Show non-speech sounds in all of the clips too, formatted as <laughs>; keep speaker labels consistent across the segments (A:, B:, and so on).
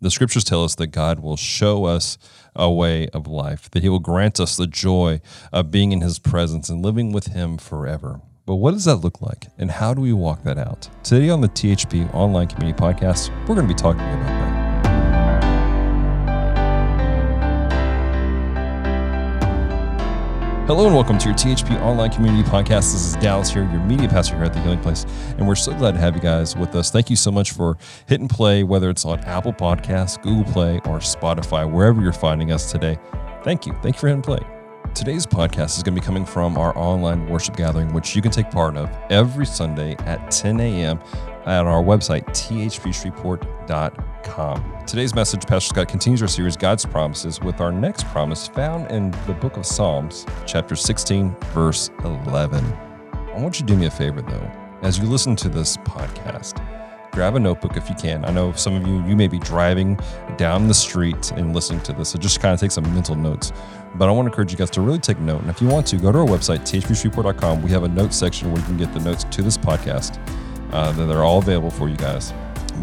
A: The scriptures tell us that God will show us a way of life, that He will grant us the joy of being in His presence and living with Him forever. But what does that look like, and how do we walk that out? Today on the THP Online Community Podcast, we're going to be talking about that. Hello and welcome to your THP Online Community Podcast. This is Dallas here, your media pastor here at the Healing Place, and we're so glad to have you guys with us. Thank you so much for hitting play, whether it's on Apple Podcasts, Google Play, or Spotify, wherever you're finding us today. Thank you. Thank you for hitting play. Today's podcast is going to be coming from our online worship gathering, which you can take part of every Sunday at 10 a.m. at our website, thpshreveport.com. Today's message, Pastor Scott continues our series, God's Promises, with our next promise found in the book of Psalms, chapter 16, verse 11. I want you to do me a favor, though. As you listen to this podcast, grab a notebook if you can. I know some of you, you may be driving down the street and listening to this, so just kind of take some mental notes. But I want to encourage you guys to really take note. And if you want to, go to our website, thpshreveport.com. We have a notes section where you can get the notes to this podcast. Uh, they're all available for you guys.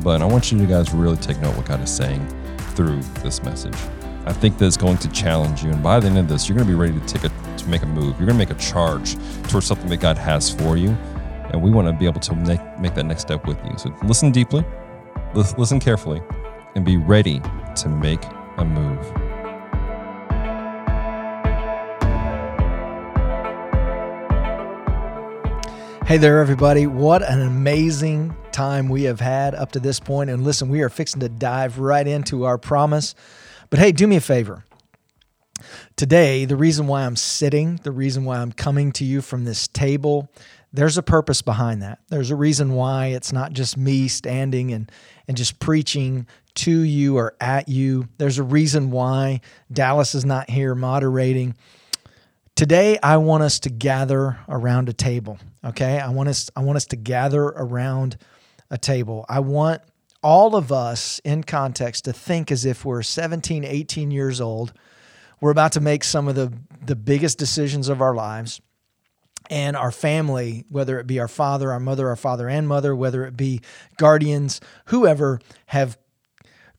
A: But I want you to guys really take note what God is saying through this message. I think that it's going to challenge you. And by the end of this, you're going to be ready to take a to make a move. You're going to make a charge towards something that God has for you. And we want to be able to make, make that next step with you. So listen deeply, listen carefully, and be ready to make a move.
B: Hey there, everybody. What an amazing time we have had up to this point. And listen, we are fixing to dive right into our promise. But hey, do me a favor. Today, the reason why I'm sitting, the reason why I'm coming to you from this table, there's a purpose behind that. There's a reason why it's not just me standing and, and just preaching to you or at you. There's a reason why Dallas is not here moderating. Today, I want us to gather around a table. Okay, I want us. I want us to gather around a table. I want all of us in context to think as if we're 17, 18 years old. We're about to make some of the the biggest decisions of our lives, and our family, whether it be our father, our mother, our father and mother, whether it be guardians, whoever, have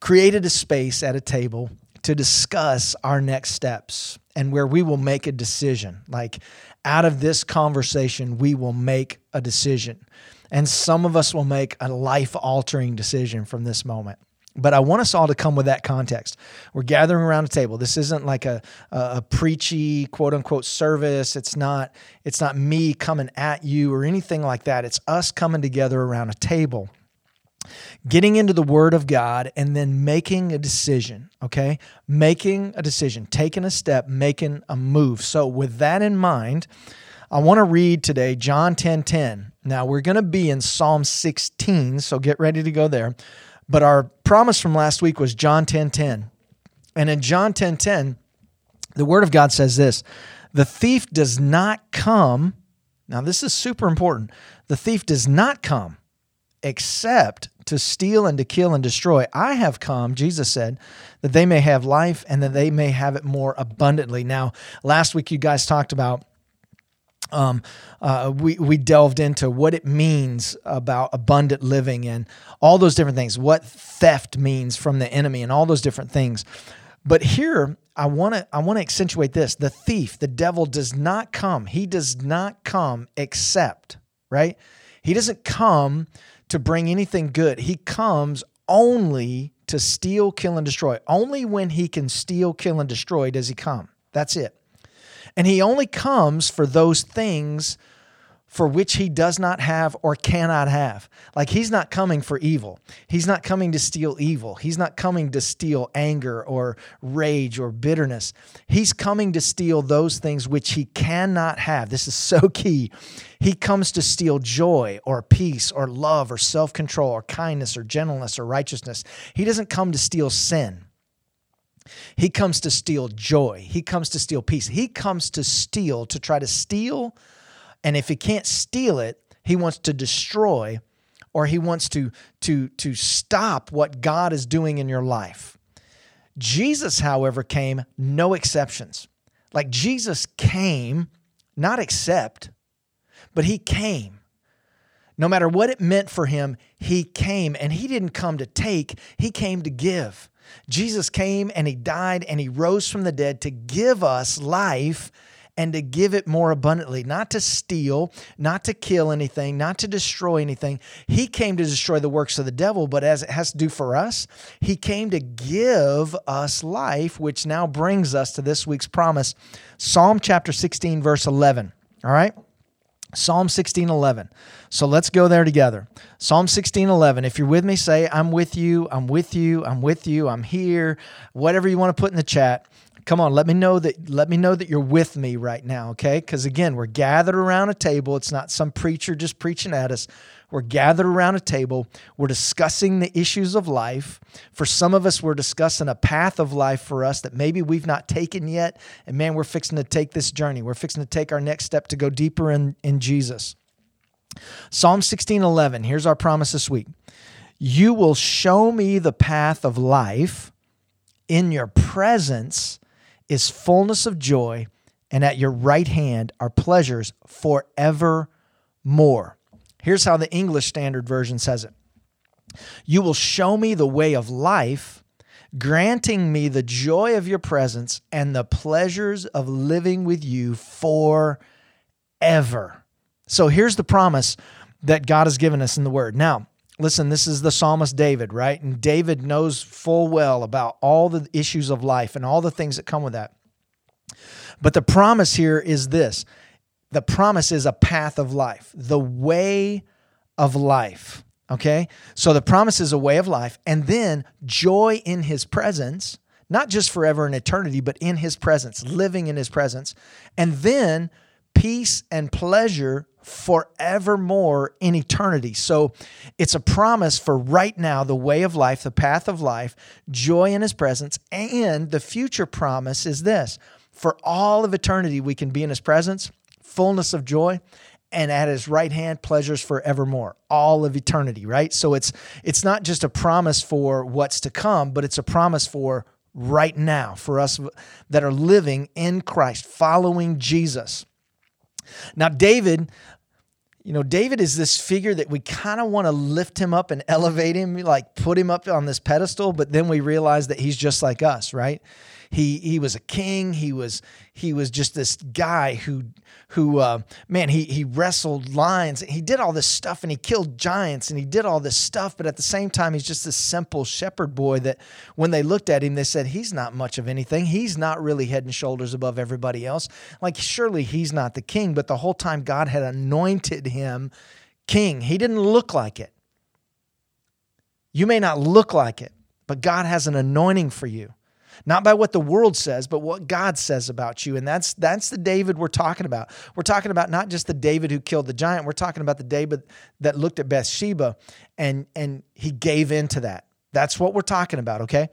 B: created a space at a table to discuss our next steps and where we will make a decision. Like out of this conversation, we will make a decision. And some of us will make a life altering decision from this moment. But I want us all to come with that context. We're gathering around a table. This isn't like a, a, preachy quote unquote service. It's not, it's not me coming at you or anything like that. It's us coming together around a table getting into the Word of God and then making a decision, okay? Making a decision, taking a step, making a move. So, with that in mind, I want to read today John 10 10. Now, we're going to be in Psalm 16, so get ready to go there. But our promise from last week was John 10 10. And in John 10 10, the Word of God says this The thief does not come. Now, this is super important. The thief does not come except to steal and to kill and destroy. I have come, Jesus said, that they may have life and that they may have it more abundantly. Now, last week you guys talked about um, uh, we, we delved into what it means about abundant living and all those different things, what theft means from the enemy and all those different things. But here, I want to I want to accentuate this. The thief, the devil does not come. He does not come except, right? He doesn't come to bring anything good. He comes only to steal, kill, and destroy. Only when he can steal, kill, and destroy does he come. That's it. And he only comes for those things for which he does not have or cannot have. Like he's not coming for evil. He's not coming to steal evil. He's not coming to steal anger or rage or bitterness. He's coming to steal those things which he cannot have. This is so key. He comes to steal joy or peace or love or self control or kindness or gentleness or righteousness. He doesn't come to steal sin. He comes to steal joy. He comes to steal peace. He comes to steal, to try to steal and if he can't steal it, he wants to destroy or he wants to, to, to stop what God is doing in your life. Jesus, however, came no exceptions. Like Jesus came, not accept, but he came. No matter what it meant for him, he came and he didn't come to take, he came to give. Jesus came and he died and he rose from the dead to give us life and to give it more abundantly, not to steal, not to kill anything, not to destroy anything. He came to destroy the works of the devil, but as it has to do for us, he came to give us life, which now brings us to this week's promise Psalm chapter 16, verse 11. All right? Psalm 16:11. So let's go there together. Psalm 16:11. If you're with me, say I'm with you. I'm with you. I'm with you. I'm here. Whatever you want to put in the chat. Come on, let me know that let me know that you're with me right now, okay? Cuz again, we're gathered around a table. It's not some preacher just preaching at us. We're gathered around a table. We're discussing the issues of life. For some of us, we're discussing a path of life for us that maybe we've not taken yet. And man, we're fixing to take this journey. We're fixing to take our next step to go deeper in, in Jesus. Psalm 16 11, here's our promise this week. You will show me the path of life. In your presence is fullness of joy, and at your right hand are pleasures forevermore. Here's how the English Standard Version says it You will show me the way of life, granting me the joy of your presence and the pleasures of living with you forever. So here's the promise that God has given us in the Word. Now, listen, this is the psalmist David, right? And David knows full well about all the issues of life and all the things that come with that. But the promise here is this the promise is a path of life, the way of life. Okay? So the promise is a way of life, and then joy in his presence, not just forever and eternity, but in his presence, living in his presence, and then peace and pleasure forevermore in eternity. So it's a promise for right now, the way of life, the path of life, joy in his presence, and the future promise is this. For all of eternity, we can be in his presence fullness of joy and at his right hand pleasures forevermore. All of eternity right? So it's it's not just a promise for what's to come but it's a promise for right now for us that are living in Christ following Jesus now David you know David is this figure that we kind of want to lift him up and elevate him like put him up on this pedestal but then we realize that he's just like us right he he was a king. He was he was just this guy who who uh, man he he wrestled lions. He did all this stuff and he killed giants and he did all this stuff. But at the same time, he's just this simple shepherd boy that when they looked at him, they said he's not much of anything. He's not really head and shoulders above everybody else. Like surely he's not the king. But the whole time God had anointed him king. He didn't look like it. You may not look like it, but God has an anointing for you not by what the world says, but what God says about you. And that's that's the David we're talking about. We're talking about not just the David who killed the giant. We're talking about the David that looked at Bathsheba and and he gave in to that. That's what we're talking about, okay?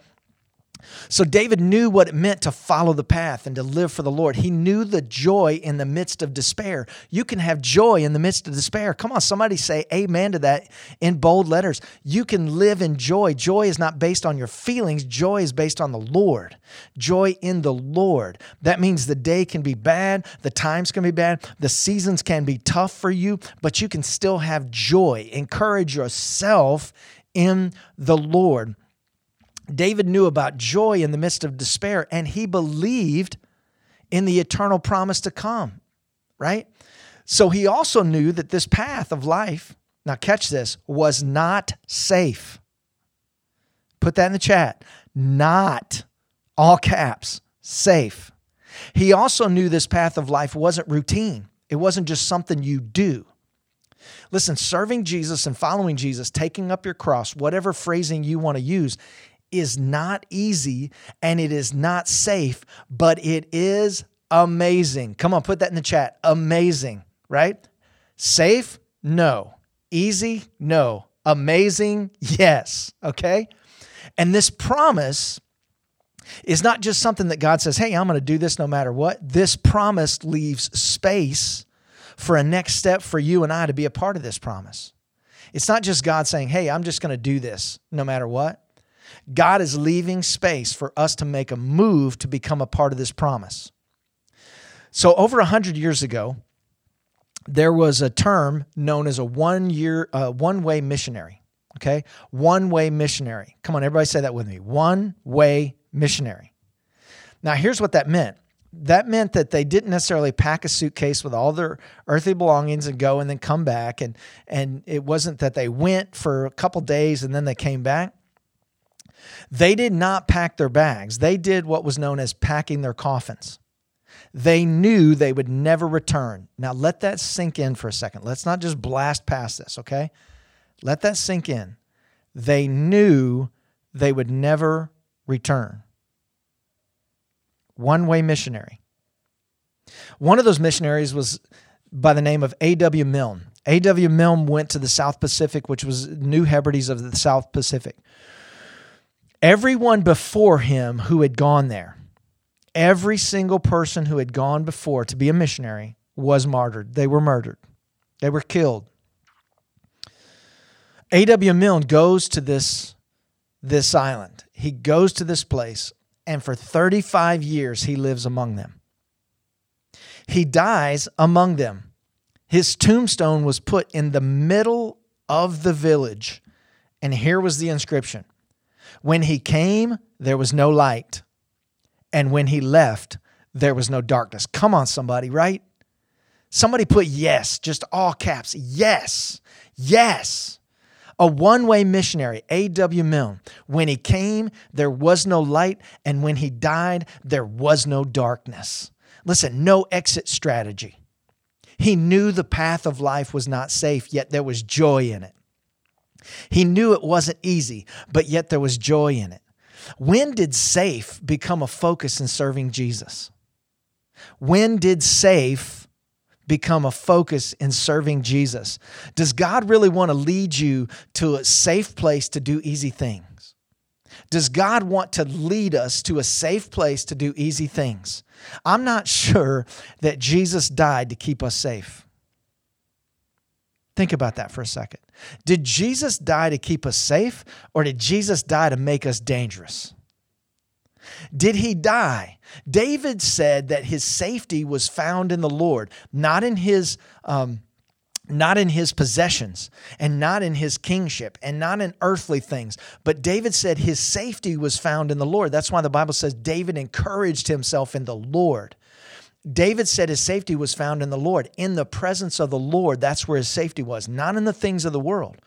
B: So David knew what it meant to follow the path and to live for the Lord. He knew the joy in the midst of despair. You can have joy in the midst of despair. Come on, somebody say amen to that in bold letters. You can live in joy. Joy is not based on your feelings, joy is based on the Lord. Joy in the Lord. That means the day can be bad, the times can be bad, the seasons can be tough for you, but you can still have joy. Encourage yourself in the Lord. David knew about joy in the midst of despair, and he believed in the eternal promise to come, right? So he also knew that this path of life, now catch this, was not safe. Put that in the chat. Not, all caps, safe. He also knew this path of life wasn't routine, it wasn't just something you do. Listen, serving Jesus and following Jesus, taking up your cross, whatever phrasing you want to use, is not easy and it is not safe, but it is amazing. Come on, put that in the chat. Amazing, right? Safe? No. Easy? No. Amazing? Yes. Okay? And this promise is not just something that God says, hey, I'm going to do this no matter what. This promise leaves space for a next step for you and I to be a part of this promise. It's not just God saying, hey, I'm just going to do this no matter what. God is leaving space for us to make a move to become a part of this promise. So, over 100 years ago, there was a term known as a one year, uh, one way missionary. Okay. One way missionary. Come on, everybody say that with me. One way missionary. Now, here's what that meant that meant that they didn't necessarily pack a suitcase with all their earthly belongings and go and then come back and and it wasn't that they went for a couple days and then they came back they did not pack their bags they did what was known as packing their coffins they knew they would never return now let that sink in for a second let's not just blast past this okay let that sink in they knew they would never return one way missionary. One of those missionaries was by the name of A.W. Milne. A.W. Milne went to the South Pacific, which was New Hebrides of the South Pacific. Everyone before him who had gone there, every single person who had gone before to be a missionary was martyred. They were murdered, they were killed. A.W. Milne goes to this, this island. He goes to this place and for 35 years he lives among them. He dies among them. His tombstone was put in the middle of the village, and here was the inscription When he came, there was no light, and when he left, there was no darkness. Come on, somebody, right? Somebody put yes, just all caps. Yes, yes. A one way missionary, A.W. Milne. When he came, there was no light, and when he died, there was no darkness. Listen, no exit strategy. He knew the path of life was not safe, yet there was joy in it. He knew it wasn't easy, but yet there was joy in it. When did safe become a focus in serving Jesus? When did safe become a focus in serving Jesus? Does God really want to lead you to a safe place to do easy things? Does God want to lead us to a safe place to do easy things? I'm not <laughs> sure that Jesus died to keep us safe. Think about that for a second. Did Jesus die to keep us safe, or did Jesus die to make us dangerous? Did he die? David said that his safety was found in the Lord, not in his. Um, not in his possessions and not in his kingship and not in earthly things. But David said his safety was found in the Lord. That's why the Bible says David encouraged himself in the Lord. David said his safety was found in the Lord. In the presence of the Lord, that's where his safety was, not in the things of the world.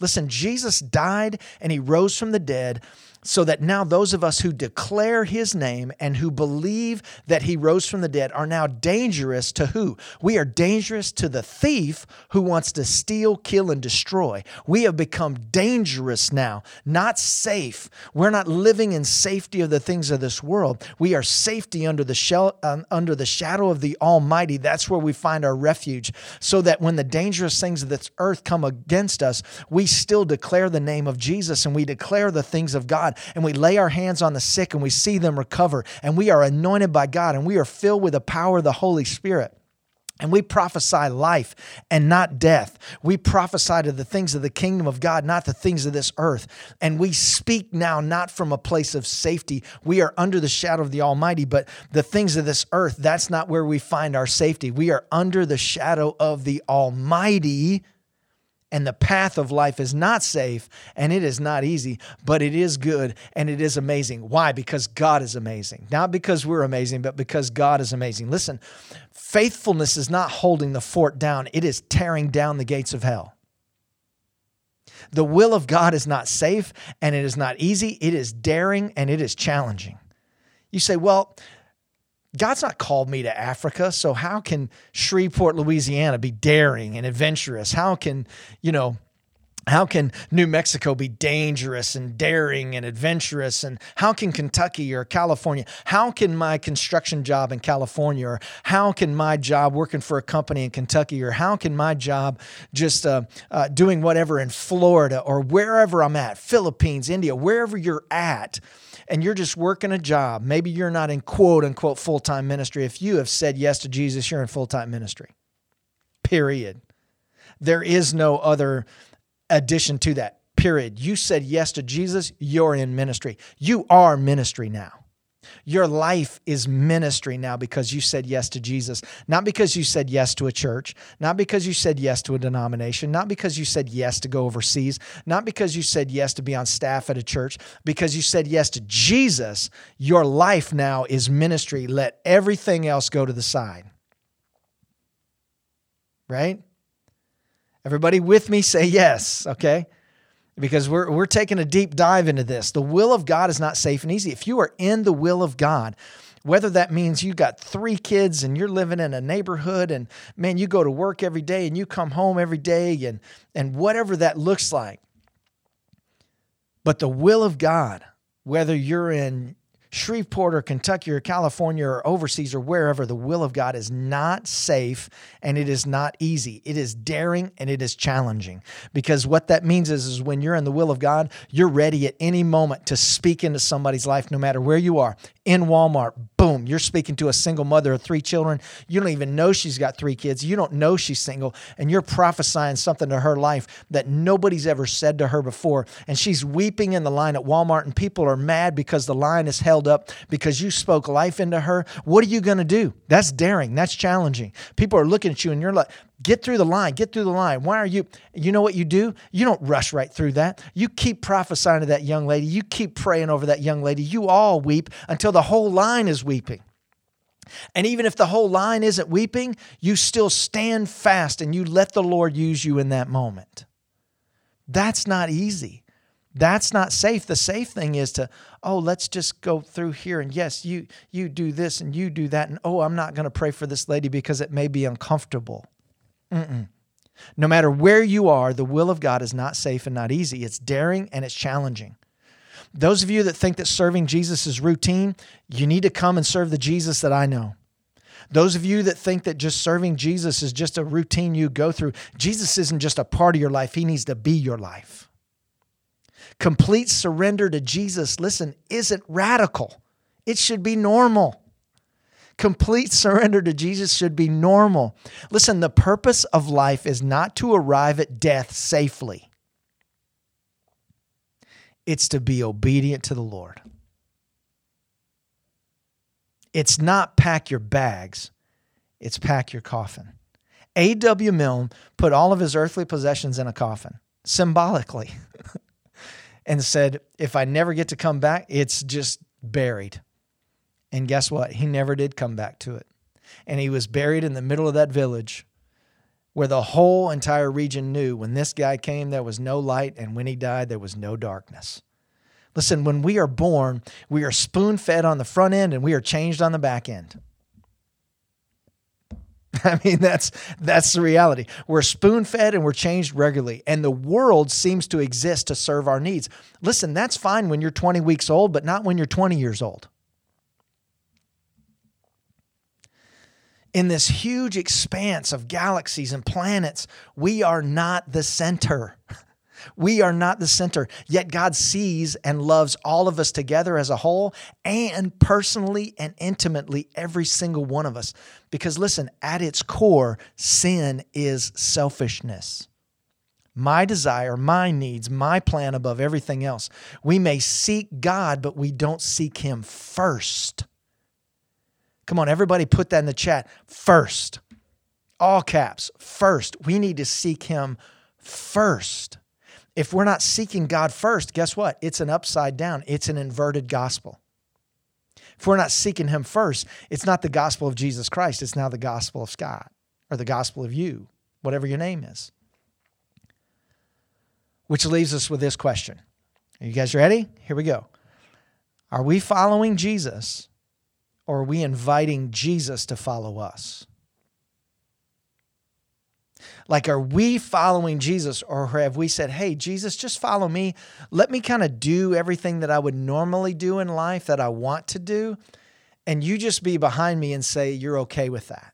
B: Listen, Jesus died and he rose from the dead so that now those of us who declare his name and who believe that he rose from the dead are now dangerous to who? We are dangerous to the thief who wants to steal, kill, and destroy. We have become dangerous now, not safe. We're not living in safety of the things of this world. We are safety under the shell, um, under the shadow of the Almighty. That's where we find our refuge. So that when the dangerous things of this earth come against us, we still declare the name of Jesus and we declare the things of And we lay our hands on the sick and we see them recover and we are anointed by God and we are filled with the power of the Holy Spirit. And we prophesy life and not death. We prophesy to the things of the kingdom of God, not the things of this earth. And we speak now not from a place of safety. We are under the shadow of the Almighty, but the things of this earth, that's not where we find our safety. We are under the shadow of the Almighty and the path of life is not safe and it is not easy, but it is good and it is amazing. Why? Because God is amazing. Not because we're amazing, but because God is amazing. Listen, faithfulness is not holding the fort down, it is tearing down the gates of hell. The will of God is not safe and it is not easy, it is daring and it is challenging. You say, well, God's not called me to Africa, so how can Shreveport, Louisiana be daring and adventurous? How can, you know, how can New Mexico be dangerous and daring and adventurous? And how can Kentucky or California? How can my construction job in California, or how can my job working for a company in Kentucky, or how can my job just uh, uh, doing whatever in Florida or wherever I'm at, Philippines, India, wherever you're at? And you're just working a job, maybe you're not in quote unquote full time ministry. If you have said yes to Jesus, you're in full time ministry. Period. There is no other addition to that. Period. You said yes to Jesus, you're in ministry. You are ministry now. Your life is ministry now because you said yes to Jesus, not because you said yes to a church, not because you said yes to a denomination, not because you said yes to go overseas, not because you said yes to be on staff at a church, because you said yes to Jesus. Your life now is ministry. Let everything else go to the side. Right? Everybody with me say yes, okay? Because we're, we're taking a deep dive into this. The will of God is not safe and easy. If you are in the will of God, whether that means you've got three kids and you're living in a neighborhood and man, you go to work every day and you come home every day and, and whatever that looks like. But the will of God, whether you're in Shreveport or Kentucky or California or overseas or wherever, the will of God is not safe and it is not easy. It is daring and it is challenging. Because what that means is, is when you're in the will of God, you're ready at any moment to speak into somebody's life, no matter where you are. In Walmart, boom, you're speaking to a single mother of three children. You don't even know she's got three kids. You don't know she's single, and you're prophesying something to her life that nobody's ever said to her before. And she's weeping in the line at Walmart, and people are mad because the line is held up because you spoke life into her. What are you going to do? That's daring. That's challenging. People are looking at you, and you're like, Get through the line. Get through the line. Why are you? You know what you do? You don't rush right through that. You keep prophesying to that young lady. You keep praying over that young lady. You all weep until the whole line is weeping. And even if the whole line isn't weeping, you still stand fast and you let the Lord use you in that moment. That's not easy. That's not safe. The safe thing is to, oh, let's just go through here and yes, you you do this and you do that and oh, I'm not going to pray for this lady because it may be uncomfortable. Mm-mm. No matter where you are, the will of God is not safe and not easy. It's daring and it's challenging. Those of you that think that serving Jesus is routine, you need to come and serve the Jesus that I know. Those of you that think that just serving Jesus is just a routine you go through, Jesus isn't just a part of your life, He needs to be your life. Complete surrender to Jesus, listen, isn't radical, it should be normal. Complete surrender to Jesus should be normal. Listen, the purpose of life is not to arrive at death safely, it's to be obedient to the Lord. It's not pack your bags, it's pack your coffin. A.W. Milne put all of his earthly possessions in a coffin, symbolically, <laughs> and said, If I never get to come back, it's just buried. And guess what? He never did come back to it. And he was buried in the middle of that village where the whole entire region knew when this guy came, there was no light, and when he died, there was no darkness. Listen, when we are born, we are spoon fed on the front end and we are changed on the back end. <laughs> I mean, that's that's the reality. We're spoon fed and we're changed regularly, and the world seems to exist to serve our needs. Listen, that's fine when you're 20 weeks old, but not when you're 20 years old. In this huge expanse of galaxies and planets, we are not the center. <laughs> We are not the center, yet God sees and loves all of us together as a whole and personally and intimately every single one of us. Because listen, at its core, sin is selfishness. My desire, my needs, my plan above everything else. We may seek God, but we don't seek Him first. Come on, everybody put that in the chat. First, all caps, first. We need to seek Him first. If we're not seeking God first, guess what? It's an upside down, it's an inverted gospel. If we're not seeking Him first, it's not the gospel of Jesus Christ, it's now the gospel of Scott or the gospel of you, whatever your name is. Which leaves us with this question. Are you guys ready? Here we go. Are we following Jesus or are we inviting Jesus to follow us? Like, are we following Jesus or have we said, hey, Jesus, just follow me? Let me kind of do everything that I would normally do in life that I want to do. And you just be behind me and say, you're okay with that.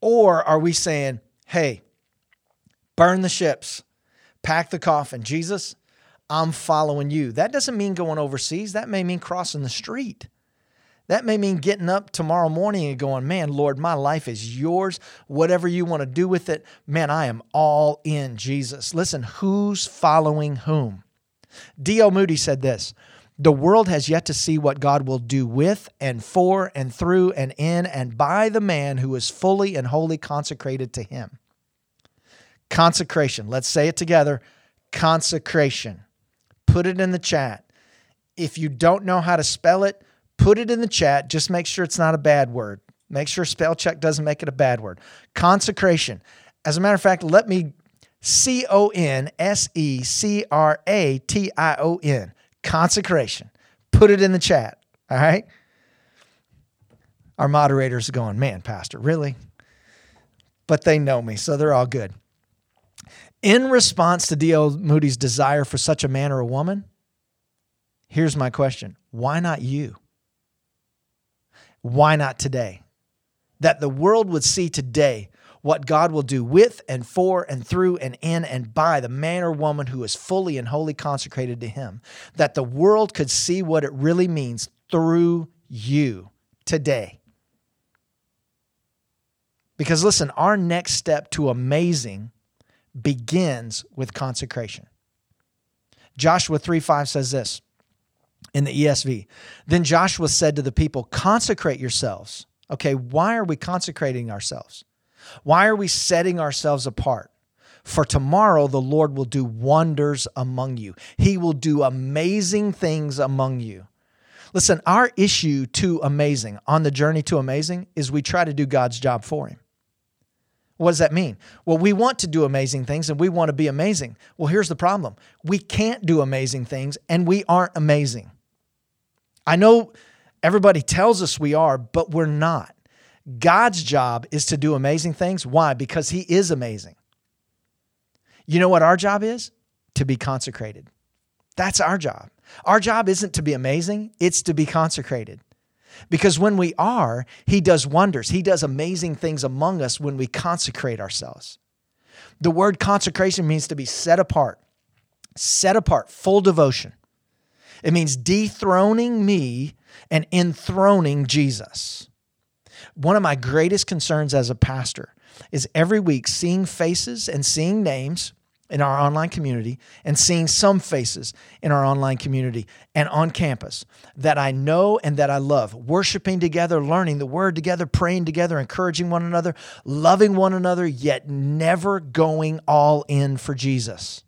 B: Or are we saying, hey, burn the ships, pack the coffin. Jesus, I'm following you. That doesn't mean going overseas. That may mean crossing the street. That may mean getting up tomorrow morning and going, Man, Lord, my life is yours. Whatever you want to do with it, man, I am all in Jesus. Listen, who's following whom? D.L. Moody said this The world has yet to see what God will do with and for and through and in and by the man who is fully and wholly consecrated to him. Consecration. Let's say it together. Consecration. Put it in the chat. If you don't know how to spell it, put it in the chat. Just make sure it's not a bad word. Make sure spell check doesn't make it a bad word. Consecration. As a matter of fact, let me C O N S E C R A T I O N. Consecration. Put it in the chat. All right. Our moderators are going, man, Pastor, really? But they know me, so they're all good. In response to D.L. Moody's desire for such a man or a woman, here's my question why not you? Why not today? That the world would see today what God will do with and for and through and in and by the man or woman who is fully and wholly consecrated to Him. That the world could see what it really means through you today. Because listen, our next step to amazing begins with consecration. Joshua 3 5 says this in the ESV. Then Joshua said to the people, Consecrate yourselves. Okay, why are we consecrating ourselves? Why are we setting ourselves apart? For tomorrow the Lord will do wonders among you. He will do amazing things among you. Listen, our issue to amazing, on the journey to amazing, is we try to do God's job for Him. What does that mean? Well, we want to do amazing things and we want to be amazing. Well, here's the problem we can't do amazing things and we aren't amazing. I know everybody tells us we are, but we're not. God's job is to do amazing things. Why? Because He is amazing. You know what our job is? To be consecrated. That's our job. Our job isn't to be amazing, it's to be consecrated. Because when we are, He does wonders. He does amazing things among us when we consecrate ourselves. The word consecration means to be set apart, set apart, full devotion. It means dethroning me and enthroning Jesus. One of my greatest concerns as a pastor is every week seeing faces and seeing names in our online community and seeing some faces in our online community and on campus that I know and that I love, worshiping together, learning the word together, praying together, encouraging one another, loving one another, yet never going all in for Jesus.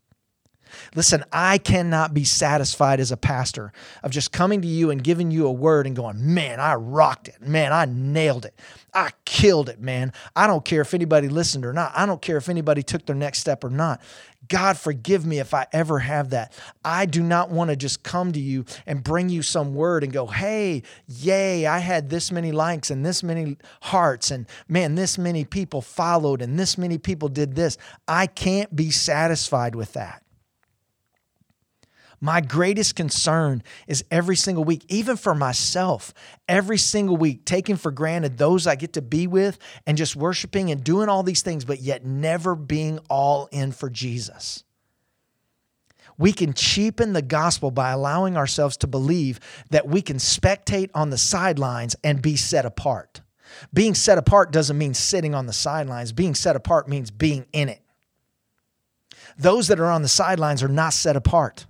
B: Listen, I cannot be satisfied as a pastor of just coming to you and giving you a word and going, man, I rocked it. Man, I nailed it. I killed it, man. I don't care if anybody listened or not. I don't care if anybody took their next step or not. God, forgive me if I ever have that. I do not want to just come to you and bring you some word and go, hey, yay, I had this many likes and this many hearts, and man, this many people followed and this many people did this. I can't be satisfied with that. My greatest concern is every single week, even for myself, every single week, taking for granted those I get to be with and just worshiping and doing all these things, but yet never being all in for Jesus. We can cheapen the gospel by allowing ourselves to believe that we can spectate on the sidelines and be set apart. Being set apart doesn't mean sitting on the sidelines, being set apart means being in it. Those that are on the sidelines are not set apart.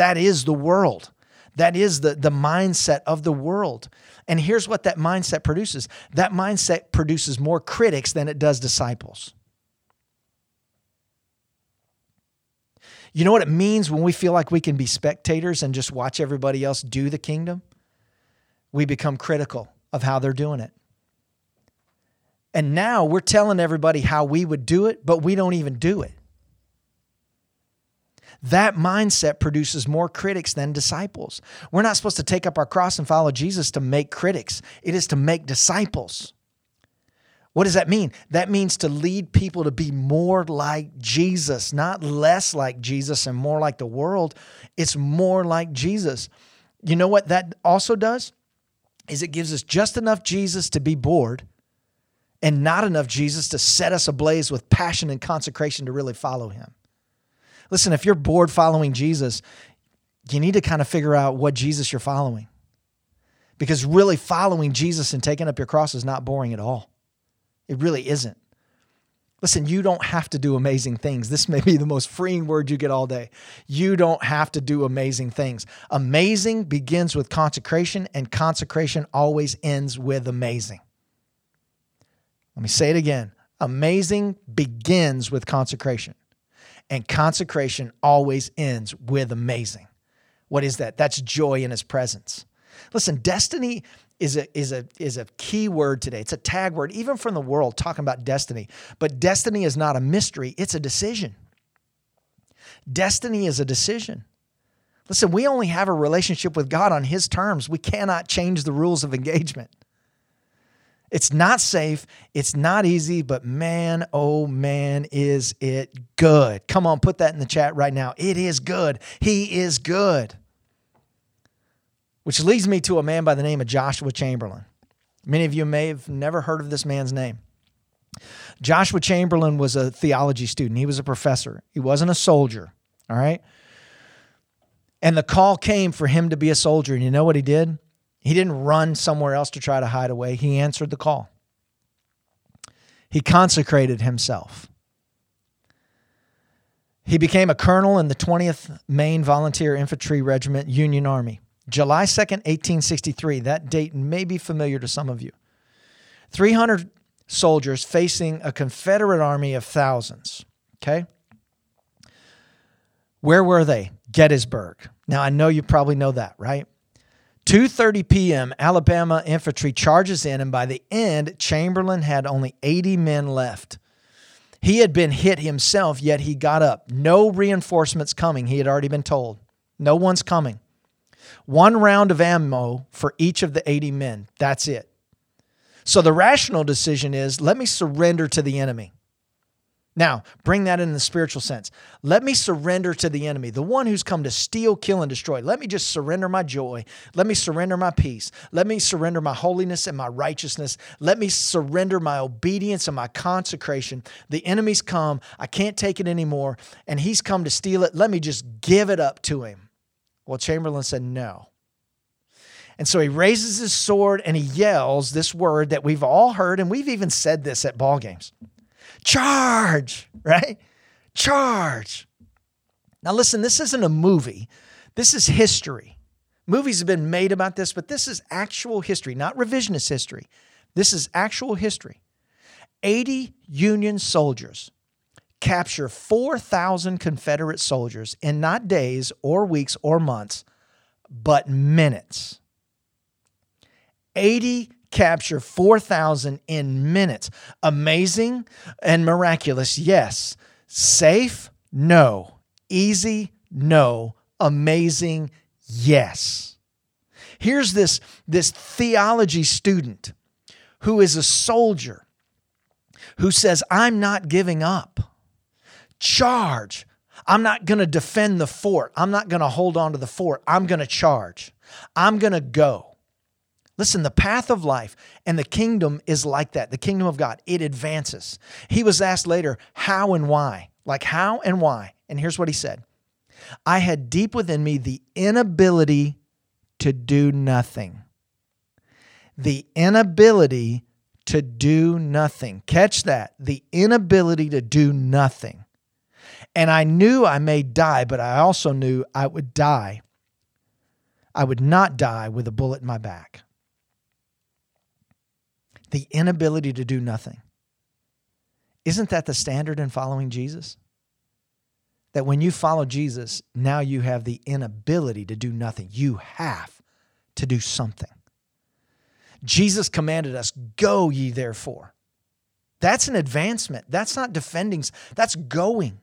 B: That is the world. That is the, the mindset of the world. And here's what that mindset produces that mindset produces more critics than it does disciples. You know what it means when we feel like we can be spectators and just watch everybody else do the kingdom? We become critical of how they're doing it. And now we're telling everybody how we would do it, but we don't even do it. That mindset produces more critics than disciples. We're not supposed to take up our cross and follow Jesus to make critics, it is to make disciples. What does that mean? That means to lead people to be more like Jesus, not less like Jesus and more like the world. It's more like Jesus. You know what that also does? Is it gives us just enough Jesus to be bored and not enough Jesus to set us ablaze with passion and consecration to really follow him. Listen, if you're bored following Jesus, you need to kind of figure out what Jesus you're following. Because really following Jesus and taking up your cross is not boring at all. It really isn't. Listen, you don't have to do amazing things. This may be the most freeing word you get all day. You don't have to do amazing things. Amazing begins with consecration, and consecration always ends with amazing. Let me say it again. Amazing begins with consecration, and consecration always ends with amazing. What is that? That's joy in his presence. Listen, destiny is a is a is a key word today. It's a tag word, even from the world talking about destiny. But destiny is not a mystery; it's a decision. Destiny is a decision. Listen, we only have a relationship with God on His terms. We cannot change the rules of engagement. It's not safe. It's not easy, but man, oh man, is it good. Come on, put that in the chat right now. It is good. He is good which leads me to a man by the name of Joshua Chamberlain. Many of you may have never heard of this man's name. Joshua Chamberlain was a theology student, he was a professor, he wasn't a soldier, all right? And the call came for him to be a soldier. And you know what he did? He didn't run somewhere else to try to hide away, he answered the call. He consecrated himself. He became a colonel in the 20th Maine Volunteer Infantry Regiment, Union Army. July 2nd, 1863. That date may be familiar to some of you. 300 soldiers facing a Confederate army of thousands. Okay? Where were they? Gettysburg. Now I know you probably know that, right? 2:30 p.m. Alabama infantry charges in and by the end Chamberlain had only 80 men left. He had been hit himself yet he got up. No reinforcements coming, he had already been told. No one's coming. One round of ammo for each of the 80 men. That's it. So the rational decision is let me surrender to the enemy. Now, bring that in the spiritual sense. Let me surrender to the enemy, the one who's come to steal, kill, and destroy. Let me just surrender my joy. Let me surrender my peace. Let me surrender my holiness and my righteousness. Let me surrender my obedience and my consecration. The enemy's come. I can't take it anymore, and he's come to steal it. Let me just give it up to him. Well, Chamberlain said no. And so he raises his sword and he yells this word that we've all heard, and we've even said this at ball games charge, right? Charge. Now, listen, this isn't a movie, this is history. Movies have been made about this, but this is actual history, not revisionist history. This is actual history. 80 Union soldiers capture 4,000 Confederate soldiers in not days or weeks or months, but minutes. 80 capture 4,000 in minutes. Amazing and miraculous, yes. Safe? No. Easy? No. Amazing? Yes. Here's this, this theology student who is a soldier who says, I'm not giving up charge. I'm not going to defend the fort. I'm not going to hold on to the fort. I'm going to charge. I'm going to go. Listen, the path of life and the kingdom is like that. The kingdom of God, it advances. He was asked later, how and why? Like, how and why? And here's what he said I had deep within me the inability to do nothing. The inability to do nothing. Catch that. The inability to do nothing. And I knew I may die, but I also knew I would die. I would not die with a bullet in my back. The inability to do nothing. Isn't that the standard in following Jesus? That when you follow Jesus, now you have the inability to do nothing. You have to do something. Jesus commanded us, Go ye therefore. That's an advancement. That's not defending, that's going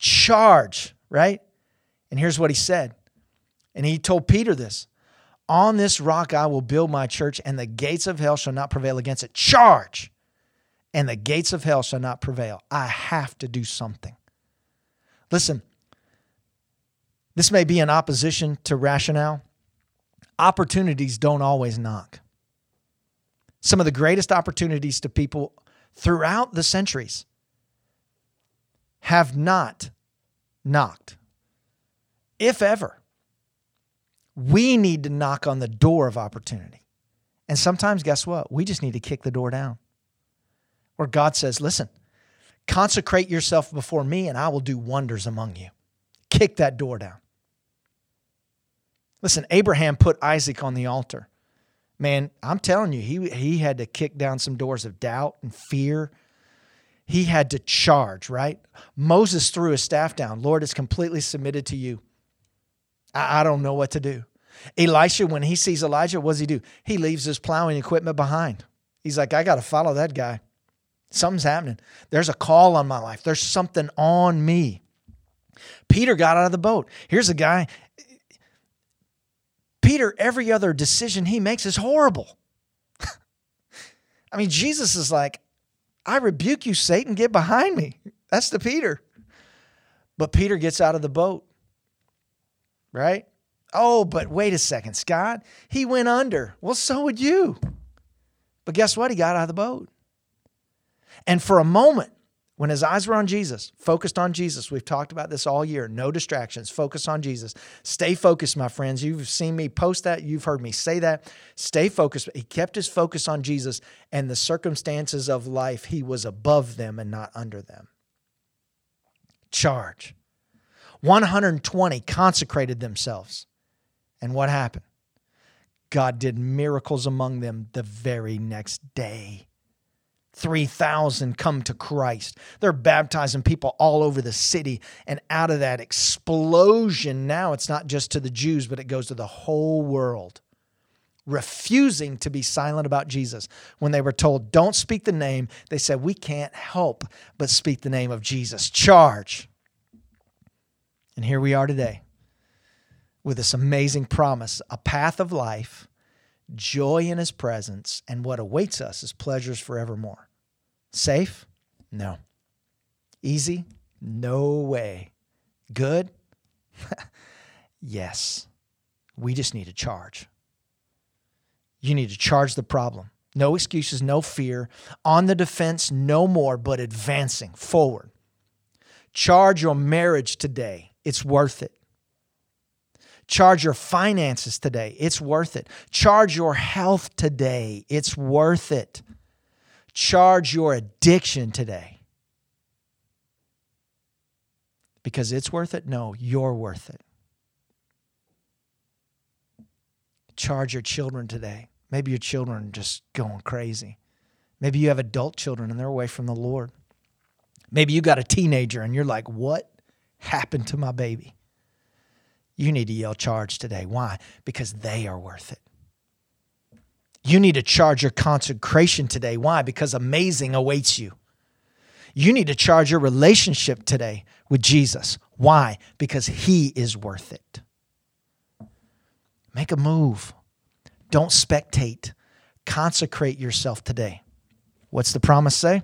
B: charge, right? And here's what he said. And he told Peter this On this rock I will build my church, and the gates of hell shall not prevail against it. Charge! And the gates of hell shall not prevail. I have to do something. Listen, this may be in opposition to rationale. Opportunities don't always knock. Some of the greatest opportunities to people throughout the centuries have not knocked, if ever. We need to knock on the door of opportunity. And sometimes, guess what? We just need to kick the door down. Where God says, listen, Consecrate yourself before me, and I will do wonders among you. Kick that door down. Listen, Abraham put Isaac on the altar. Man, I'm telling you, he, he had to kick down some doors of doubt and fear. He had to charge, right? Moses threw his staff down. Lord, it's completely submitted to you. I, I don't know what to do. Elisha, when he sees Elijah, what does he do? He leaves his plowing equipment behind. He's like, I got to follow that guy. Something's happening. There's a call on my life. There's something on me. Peter got out of the boat. Here's a guy. Peter, every other decision he makes is horrible. <laughs> I mean, Jesus is like, I rebuke you, Satan, get behind me. That's the Peter. But Peter gets out of the boat, right? Oh, but wait a second, Scott. He went under. Well, so would you. But guess what? He got out of the boat. And for a moment, when his eyes were on Jesus, focused on Jesus, we've talked about this all year no distractions, focus on Jesus. Stay focused, my friends. You've seen me post that, you've heard me say that. Stay focused. He kept his focus on Jesus and the circumstances of life, he was above them and not under them. Charge. 120 consecrated themselves. And what happened? God did miracles among them the very next day. 3,000 come to Christ. They're baptizing people all over the city. And out of that explosion, now it's not just to the Jews, but it goes to the whole world. Refusing to be silent about Jesus. When they were told, don't speak the name, they said, we can't help but speak the name of Jesus. Charge. And here we are today with this amazing promise a path of life, joy in his presence, and what awaits us is pleasures forevermore. Safe? No. Easy? No way. Good? <laughs> yes. We just need to charge. You need to charge the problem. No excuses, no fear. On the defense, no more, but advancing forward. Charge your marriage today. It's worth it. Charge your finances today. It's worth it. Charge your health today. It's worth it. Charge your addiction today. Because it's worth it? No, you're worth it. Charge your children today. Maybe your children are just going crazy. Maybe you have adult children and they're away from the Lord. Maybe you got a teenager and you're like, what happened to my baby? You need to yell charge today. Why? Because they are worth it. You need to charge your consecration today. Why? Because amazing awaits you. You need to charge your relationship today with Jesus. Why? Because he is worth it. Make a move. Don't spectate. Consecrate yourself today. What's the promise say?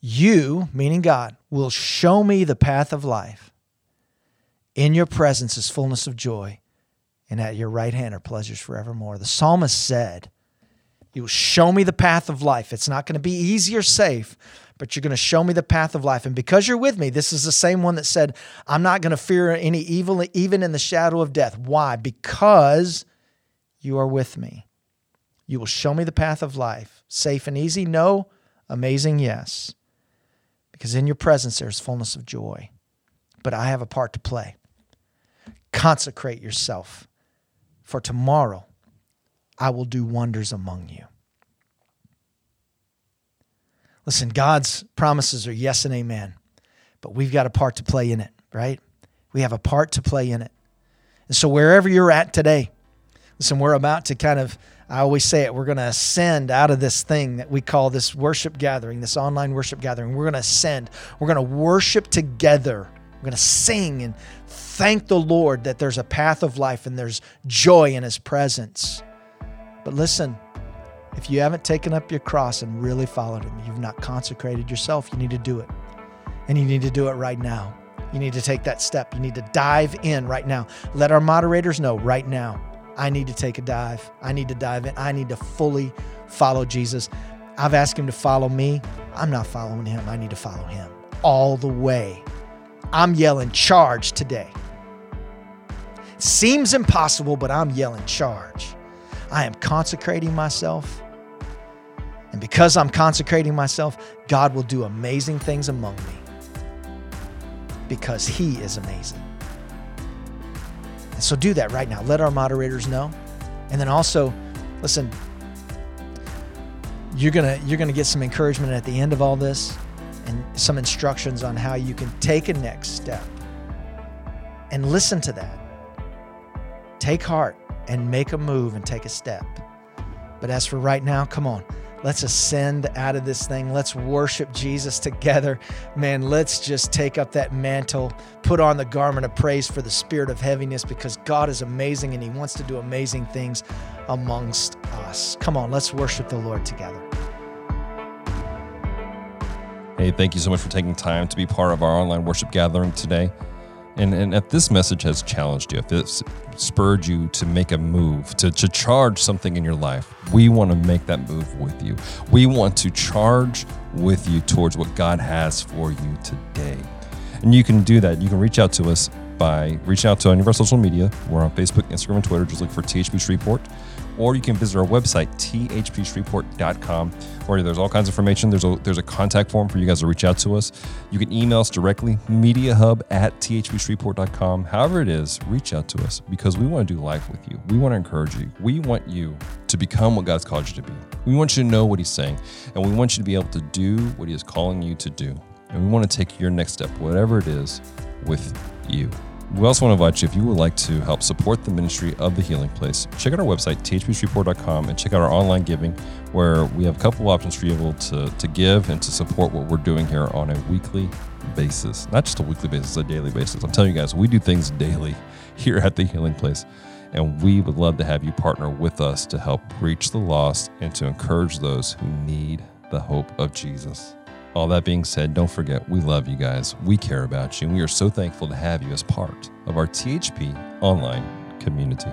B: You, meaning God, will show me the path of life. In your presence is fullness of joy, and at your right hand are pleasures forevermore. The psalmist said, You will show me the path of life. It's not going to be easy or safe, but you're going to show me the path of life. And because you're with me, this is the same one that said, I'm not going to fear any evil, even in the shadow of death. Why? Because you are with me. You will show me the path of life. Safe and easy? No. Amazing? Yes. Because in your presence there's fullness of joy. But I have a part to play. Consecrate yourself, for tomorrow I will do wonders among you. Listen, God's promises are yes and amen, but we've got a part to play in it, right? We have a part to play in it. And so, wherever you're at today, listen, we're about to kind of, I always say it, we're going to ascend out of this thing that we call this worship gathering, this online worship gathering. We're going to ascend. We're going to worship together. We're going to sing and thank the Lord that there's a path of life and there's joy in His presence. But listen, if you haven't taken up your cross and really followed Him, you've not consecrated yourself, you need to do it. And you need to do it right now. You need to take that step. You need to dive in right now. Let our moderators know right now. I need to take a dive. I need to dive in. I need to fully follow Jesus. I've asked him to follow me. I'm not following him. I need to follow him all the way. I'm yelling charge today. Seems impossible, but I'm yelling charge. I am consecrating myself. And because I'm consecrating myself, God will do amazing things among me because He is amazing. And so do that right now. Let our moderators know. And then also, listen, you're gonna you're gonna get some encouragement at the end of all this and some instructions on how you can take a next step. And listen to that. Take heart and make a move and take a step. But as for right now, come on. Let's ascend out of this thing. Let's worship Jesus together. Man, let's just take up that mantle, put on the garment of praise for the spirit of heaviness because God is amazing and He wants to do amazing things amongst us. Come on, let's worship the Lord together.
A: Hey, thank you so much for taking time to be part of our online worship gathering today. And, and if this message has challenged you, if it's spurred you to make a move, to, to charge something in your life, we want to make that move with you. We want to charge with you towards what God has for you today. And you can do that. You can reach out to us by reaching out to any of our social media. We're on Facebook, Instagram, and Twitter. Just look for THP Shreveport or you can visit our website, thpshreveport.com, where there's all kinds of information. There's a, there's a contact form for you guys to reach out to us. You can email us directly, mediahub at thpshreveport.com. However it is, reach out to us because we want to do life with you. We want to encourage you. We want you to become what God's called you to be. We want you to know what He's saying, and we want you to be able to do what He is calling you to do. And we want to take your next step, whatever it is, with you. We also want to invite you, if you would like to help support the ministry of the Healing Place, check out our website, thpshreveport.com, and check out our online giving, where we have a couple options for you able to, to give and to support what we're doing here on a weekly basis. Not just a weekly basis, a daily basis. I'm telling you guys, we do things daily <laughs> here at the Healing Place. And we would love to have you partner with us to help reach the lost and to encourage those who need the hope of Jesus. All that being said, don't forget, we love you guys. We care about you, and we are so thankful to have you as part of our THP online community.